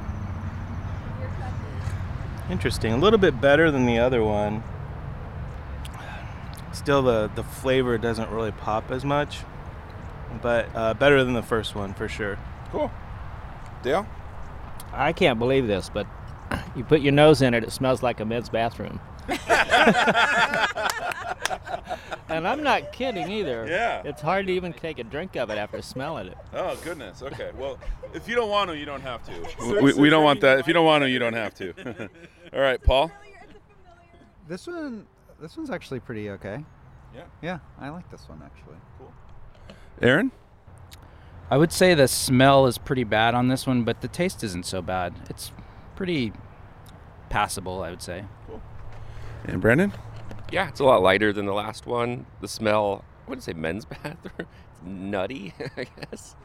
Interesting. A little bit better than the other one. Still, the, the flavor doesn't really pop as much, but uh, better than the first one for sure. Cool. Dale? I can't believe this, but [clears throat] you put your nose in it, it smells like a men's bathroom. [laughs] and I'm not kidding either. Yeah. It's hard to even take a drink of it after smelling it. Oh goodness. Okay. Well, if you don't want to, you don't have to. [laughs] We, we don't want that. If you don't want to, you don't have to. [laughs] all right, Paul. This one, this one's actually pretty okay. Yeah. Yeah, I like this one actually. Cool. Aaron? I would say the smell is pretty bad on this one, but the taste isn't so bad. It's pretty passable, I would say. Cool. And Brandon? Yeah, it's a lot lighter than the last one. The smell, I wouldn't say men's [laughs] bathroom. It's nutty, [laughs] I guess.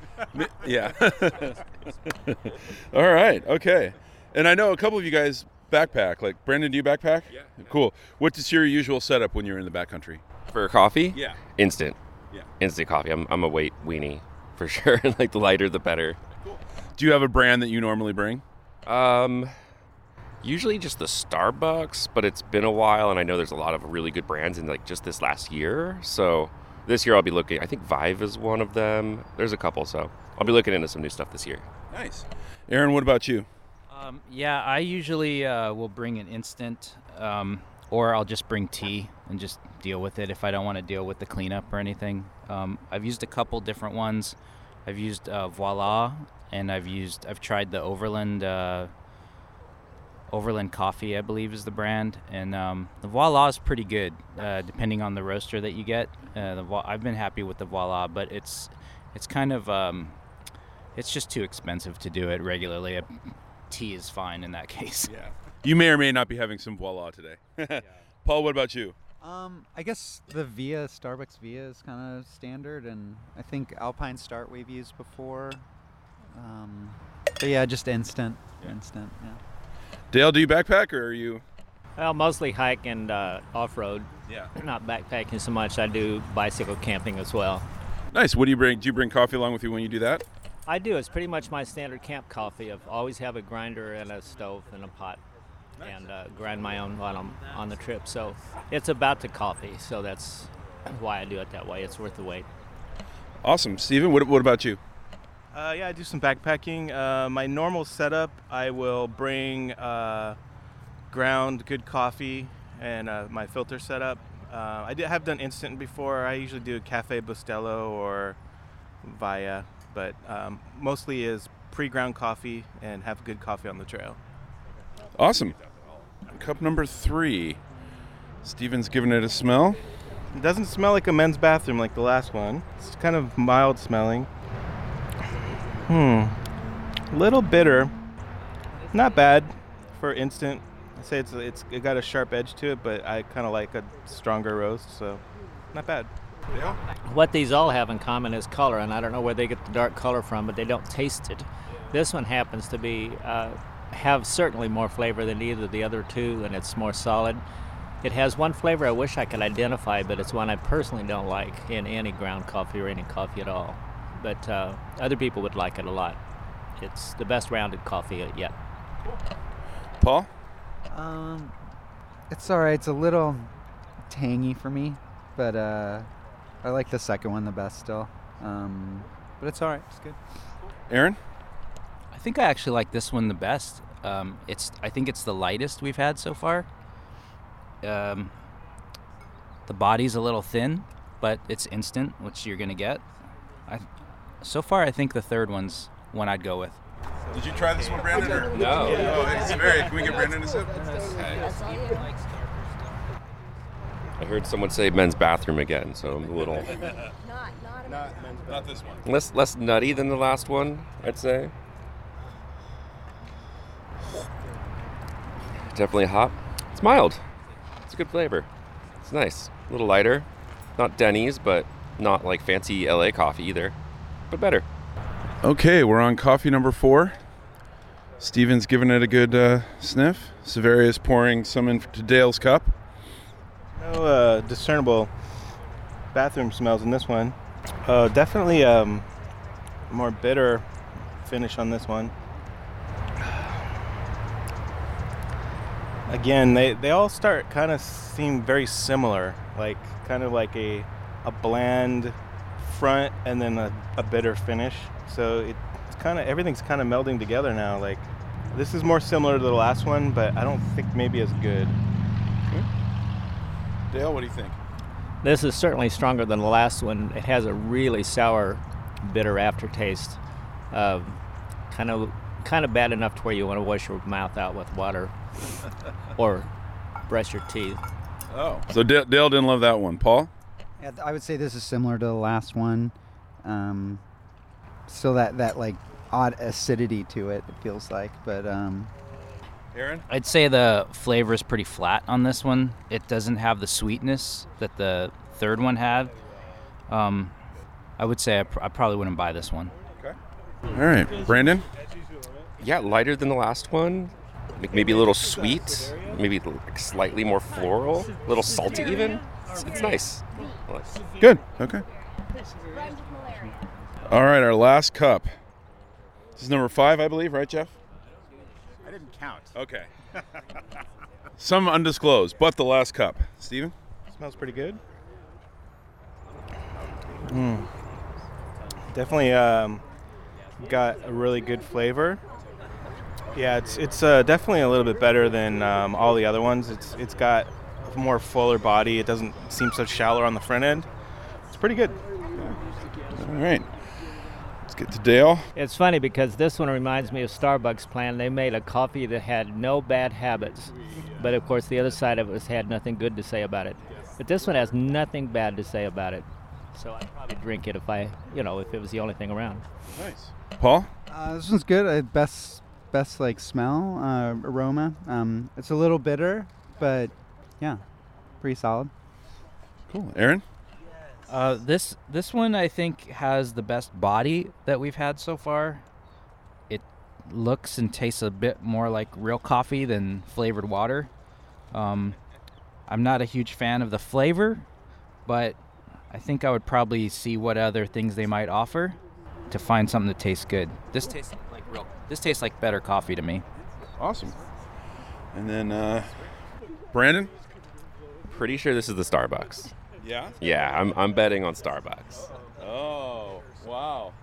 Yeah. [laughs] all right. Okay. And I know a couple of you guys backpack. Like Brandon, do you backpack? Yeah. Cool. What is your usual setup when you're in the backcountry? For coffee? Yeah. Instant. Yeah. Instant coffee. I'm, I'm a weight weenie for [laughs] sure. like the lighter, the better. Cool. Do you have a brand that you normally bring? Um, usually just the Starbucks, but it's been a while, and I know there's a lot of really good brands in like just this last year. So this year I'll be looking. I think Vive is one of them. There's a couple, so I'll be looking into some new stuff this year. Nice. Aaron, what about you? Um, yeah, I usually uh, will bring an instant, um, or I'll just bring tea and just deal with it if I don't want to deal with the cleanup or anything. Um, I've used a couple different ones. I've used uh, Voila, and I've used I've tried the Overland uh, Overland Coffee, I believe is the brand, and um, the Voila is pretty good, uh, depending on the roaster that you get. Uh, I've been happy with the Voila, but it's it's kind of um, it's just too expensive to do it regularly. A tea is fine in that [laughs] case. Yeah. You may or may not be having some voila today. [laughs] Paul, what about you? Um, I guess the Via Starbucks Via is kind of standard, and I think Alpine Start we've used before. Um, but yeah, just instant, instant. Yeah. Dale, do you backpack or are you? Well, mostly hike and uh, off road. Yeah. Not backpacking so much. I do bicycle camping as well. Nice. What do you bring? Do you bring coffee along with you when you do that? I do. It's pretty much my standard camp coffee. I've always have a grinder and a stove and a pot, and uh, grind my own while I'm on the trip. So it's about the coffee. So that's why I do it that way. It's worth the wait. Awesome. Steven, what, what about you? Uh, yeah, I do some backpacking. Uh, my normal setup, I will bring uh, ground good coffee and uh, my filter setup. Uh, I did, have done instant before. I usually do Cafe Bustelo or Via, but um, mostly is pre-ground coffee and have good coffee on the trail. Awesome. Cup number three. Steven's giving it a smell. It doesn't smell like a men's bathroom like the last one. It's kind of mild smelling. Hmm. A Little bitter. Not bad for instant. I say it's it's it got a sharp edge to it, but I kind of like a stronger roast, so not bad. Yeah. What these all have in common is color, and I don't know where they get the dark color from, but they don't taste it. This one happens to be uh, have certainly more flavor than either of the other two, and it's more solid. It has one flavor I wish I could identify, but it's one I personally don't like in any ground coffee or any coffee at all. But uh, other people would like it a lot. it's the best rounded coffee yet. Paul? Um, it's all right. It's a little tangy for me, but uh, I like the second one the best still. Um, but it's all right. It's good. Aaron? I think I actually like this one the best. Um, it's I think it's the lightest we've had so far. Um, the body's a little thin, but it's instant, which you're gonna get. I, so far, I think the third one's one I'd go with. Did you try this one, Brandon? Or? No. Oh, it's very. Can we get Brandon a sip? I heard someone say men's bathroom again, so I'm a little Not this one. less less nutty than the last one, I'd say. Definitely hot. It's mild. It's a good flavor. It's nice. A little lighter. Not Denny's, but not like fancy LA coffee either. But better. Okay, we're on coffee number four. Steven's giving it a good uh, sniff. Severia's pouring some into Dale's cup. No uh, discernible bathroom smells in this one. Uh, definitely um, more bitter finish on this one. Again, they, they all start kind of seem very similar, like kind of like a a bland front and then a, a bitter finish. So it, it's kind of everything's kind of melding together now. Like this is more similar to the last one, but I don't think maybe as good. Dale, what do you think? This is certainly stronger than the last one. It has a really sour, bitter aftertaste. Um, kind of, kind of bad enough to where you want to wash your mouth out with water, [laughs] or brush your teeth. Oh. So Dale, Dale didn't love that one. Paul? Yeah, I would say this is similar to the last one. Um, still that that like odd acidity to it. It feels like, but um, Aaron? I'd say the flavor is pretty flat on this one. It doesn't have the sweetness that the third one had. Um, I would say I, pr- I probably wouldn't buy this one. Okay. All right. Brandon? Yeah, lighter than the last one. Maybe a little sweet. Maybe like slightly more floral. A little salty even. It's, it's nice. Nice. Good. Okay. All right, our last cup. This is number five, I believe, right, Jeff? I didn't count. Okay. [laughs] Some undisclosed, but the last cup. Steven? Smells pretty good. Mm. Definitely um, got a really good flavor. Yeah, it's it's uh, definitely a little bit better than um, all the other ones. It's it's got a more fuller body. It doesn't seem so shallow on the front end. It's pretty good. All right. Let's get to Dale. It's funny because this one reminds me of Starbucks plan. They made a coffee that had no bad habits, but of course the other side of it was had nothing good to say about it. But this one has nothing bad to say about it. So I'd probably drink it if I, you know, if it was the only thing around. Nice. Paul? uh, this one's good. Uh, best best like smell uh, aroma. Um, it's a little bitter, but yeah, pretty solid. Cool. Aaron? Uh, this this one I think has the best body that we've had so far. It looks and tastes a bit more like real coffee than flavored water. Um, I'm not a huge fan of the flavor, but I think I would probably see what other things they might offer to find something that tastes good. This tastes like real. This tastes like better coffee to me. Awesome. And then uh, Brandon? Pretty sure this is the Starbucks. Yeah? Yeah, I'm, I'm betting on Starbucks. Oh, wow.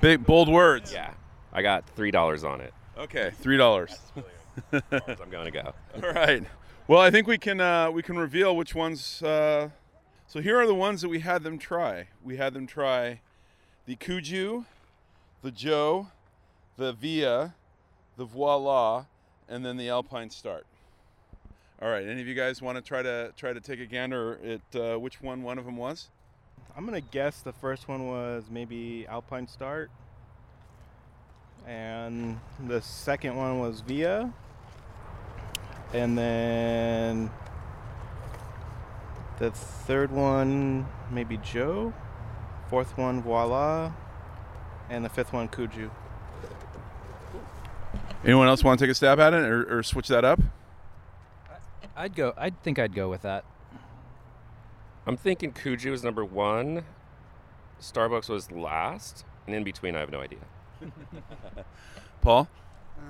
Big, bold words. Yeah, I got three dollars on it. Okay, $3. [laughs] I'm gonna go. All right. Well, I think we can uh, we can reveal which ones. Uh, so here are the ones that we had them try. We had them try the Kuju, the Joe, the Via, the Voila, and then the Alpine Start. All right. Any of you guys want to try to try to take a gander at uh, which one one of them was? I'm gonna guess the first one was maybe Alpine Start, and the second one was Via, and then the third one maybe Joe, fourth one Voila, and the fifth one Kuju. Anyone else want to take a stab at it or, or switch that up? I'd go. I'd think I'd go with that. I'm thinking Kuju is number one. Starbucks was last, and in between, I have no idea. [laughs] Paul?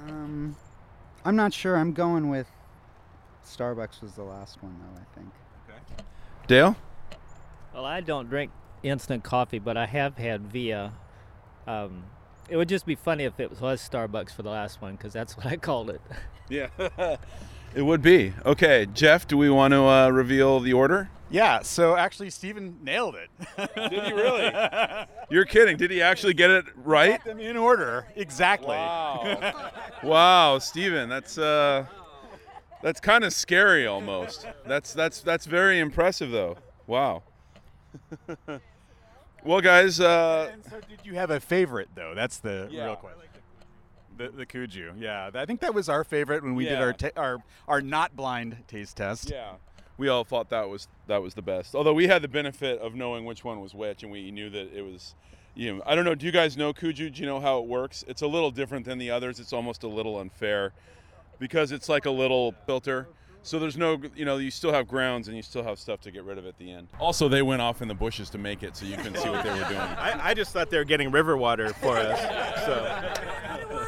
Um, I'm not sure. I'm going with Starbucks was the last one though. I think. Dale? Well, I don't drink instant coffee, but I have had Via. Um, it would just be funny if it was Starbucks for the last one, because that's what I called it. Yeah. [laughs] it would be. Okay, Jeff, do we want to uh, reveal the order? Yeah, so actually, Steven nailed it. Did he really? [laughs] You're kidding. Did he actually get it right? Them in order, exactly. Wow. [laughs] wow, Steven, that's uh that's kind of scary almost. That's that's that's very impressive though. Wow. [laughs] well, guys, uh And so, did you have a favorite though? That's the Yeah. real question. The, the Kuju, yeah. I think that was our favorite when we did our ta- our our not blind taste test. Yeah. We all thought that was that was the best. Although we had the benefit of knowing which one was which, and we knew that it was. You know, I don't know. Do you guys know Kuju? Do you know how it works? It's a little different than the others. It's almost a little unfair because it's like a little filter. So there's no, you know, you still have grounds and you still have stuff to get rid of at the end. Also, they went off in the bushes to make it, so you can see what they were doing. [laughs] I, I just thought they were getting river water for us. So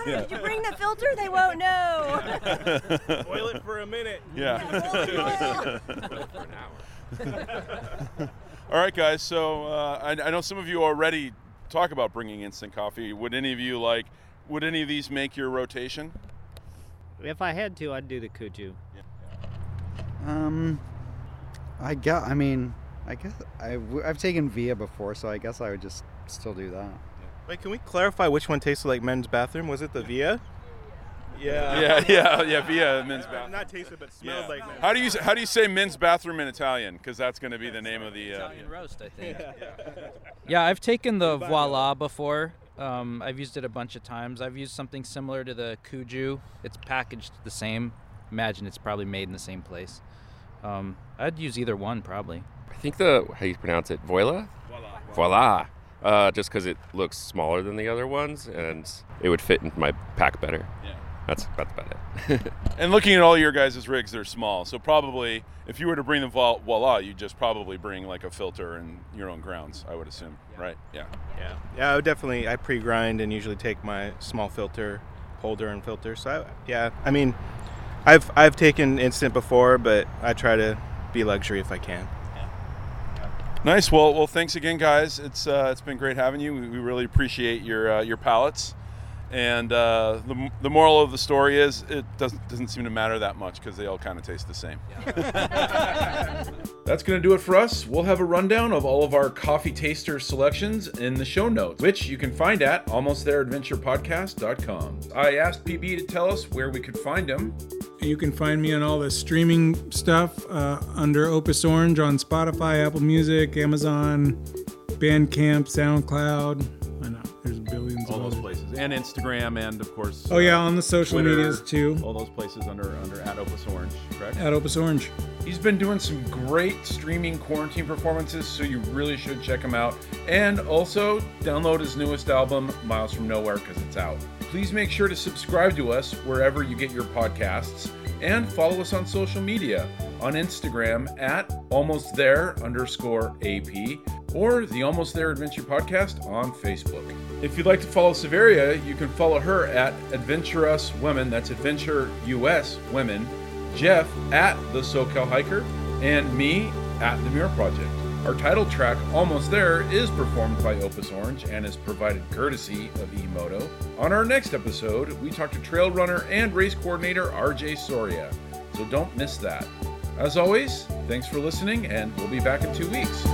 Yeah. Did you bring the filter? They won't know. [laughs] boil it for a minute. Yeah. [laughs] [laughs] All right, guys. So uh, I, I know some of you already talk about bringing instant coffee. Would any of you like? Would any of these make your rotation? If I had to, I'd do the Kuju. Um, I guess. I mean, I guess I w- I've taken Via before, so I guess I would just still do that. Wait, can we clarify which one tasted like men's bathroom? Was it the Via? Yeah. Yeah, [laughs] yeah, yeah. Via men's bathroom. Not tasted, but smelled Yeah. like men's. How do you how do you say men's bathroom in Italian? Because that's going to be the name of the. Uh, Italian roast, I think. Yeah, I've taken the Voila before. Um, I've used it a bunch of times. I've used something similar to the Kuju. It's packaged the same. Imagine it's probably made in the same place. Um, I'd use either one probably. I think the how you pronounce it, voila. Voila. Uh, just because it looks smaller than the other ones, and it would fit into my pack better. Yeah. That's that's about it. [laughs] And looking at all your guys' rigs, they're small. So probably, if you were to bring the Vo- Voila, you'd just probably bring like a filter and your own grounds. I would assume, right? Yeah. Yeah. Yeah, I would definitely. I pre-grind and usually take my small filter holder and filter. So I, yeah, I mean, I've I've taken instant before, but I try to be luxury if I can. Nice. Well, well, thanks again, guys. It's uh, it's been great having you. We, we really appreciate your uh, your palates. And uh, the, the moral of the story is it doesn't doesn't seem to matter that much because they all kind of taste the same. [laughs] That's going to do it for us. We'll have a rundown of all of our coffee taster selections in the show notes, which you can find at almostthereadventurepodcast.com. I asked PB to tell us where we could find him. You can find me on all the streaming stuff uh, under Opus Orange on Spotify, Apple Music, Amazon, Bandcamp, SoundCloud. I know there's billions All of those other. places, and Instagram, and of course. Oh yeah, uh, on the social Twitter, medias too. All those places under under at Opus Orange, correct? At Opus Orange. He's been doing some great streaming quarantine performances, so you really should check him out. And also download his newest album, Miles from Nowhere, because it's out. Please make sure to subscribe to us wherever you get your podcasts and follow us on social media on Instagram at almost there underscore AP or the Almost There Adventure Podcast on Facebook. If you'd like to follow Severia, you can follow her at Adventure Us Women, that's Adventure US Women, Jeff at The SoCal Hiker, and me at The Muir Project. Our title track, Almost There, is performed by Opus Orange and is provided courtesy of Emoto. On our next episode, we talk to trail runner and race coordinator RJ Soria, so don't miss that. As always, thanks for listening, and we'll be back in two weeks.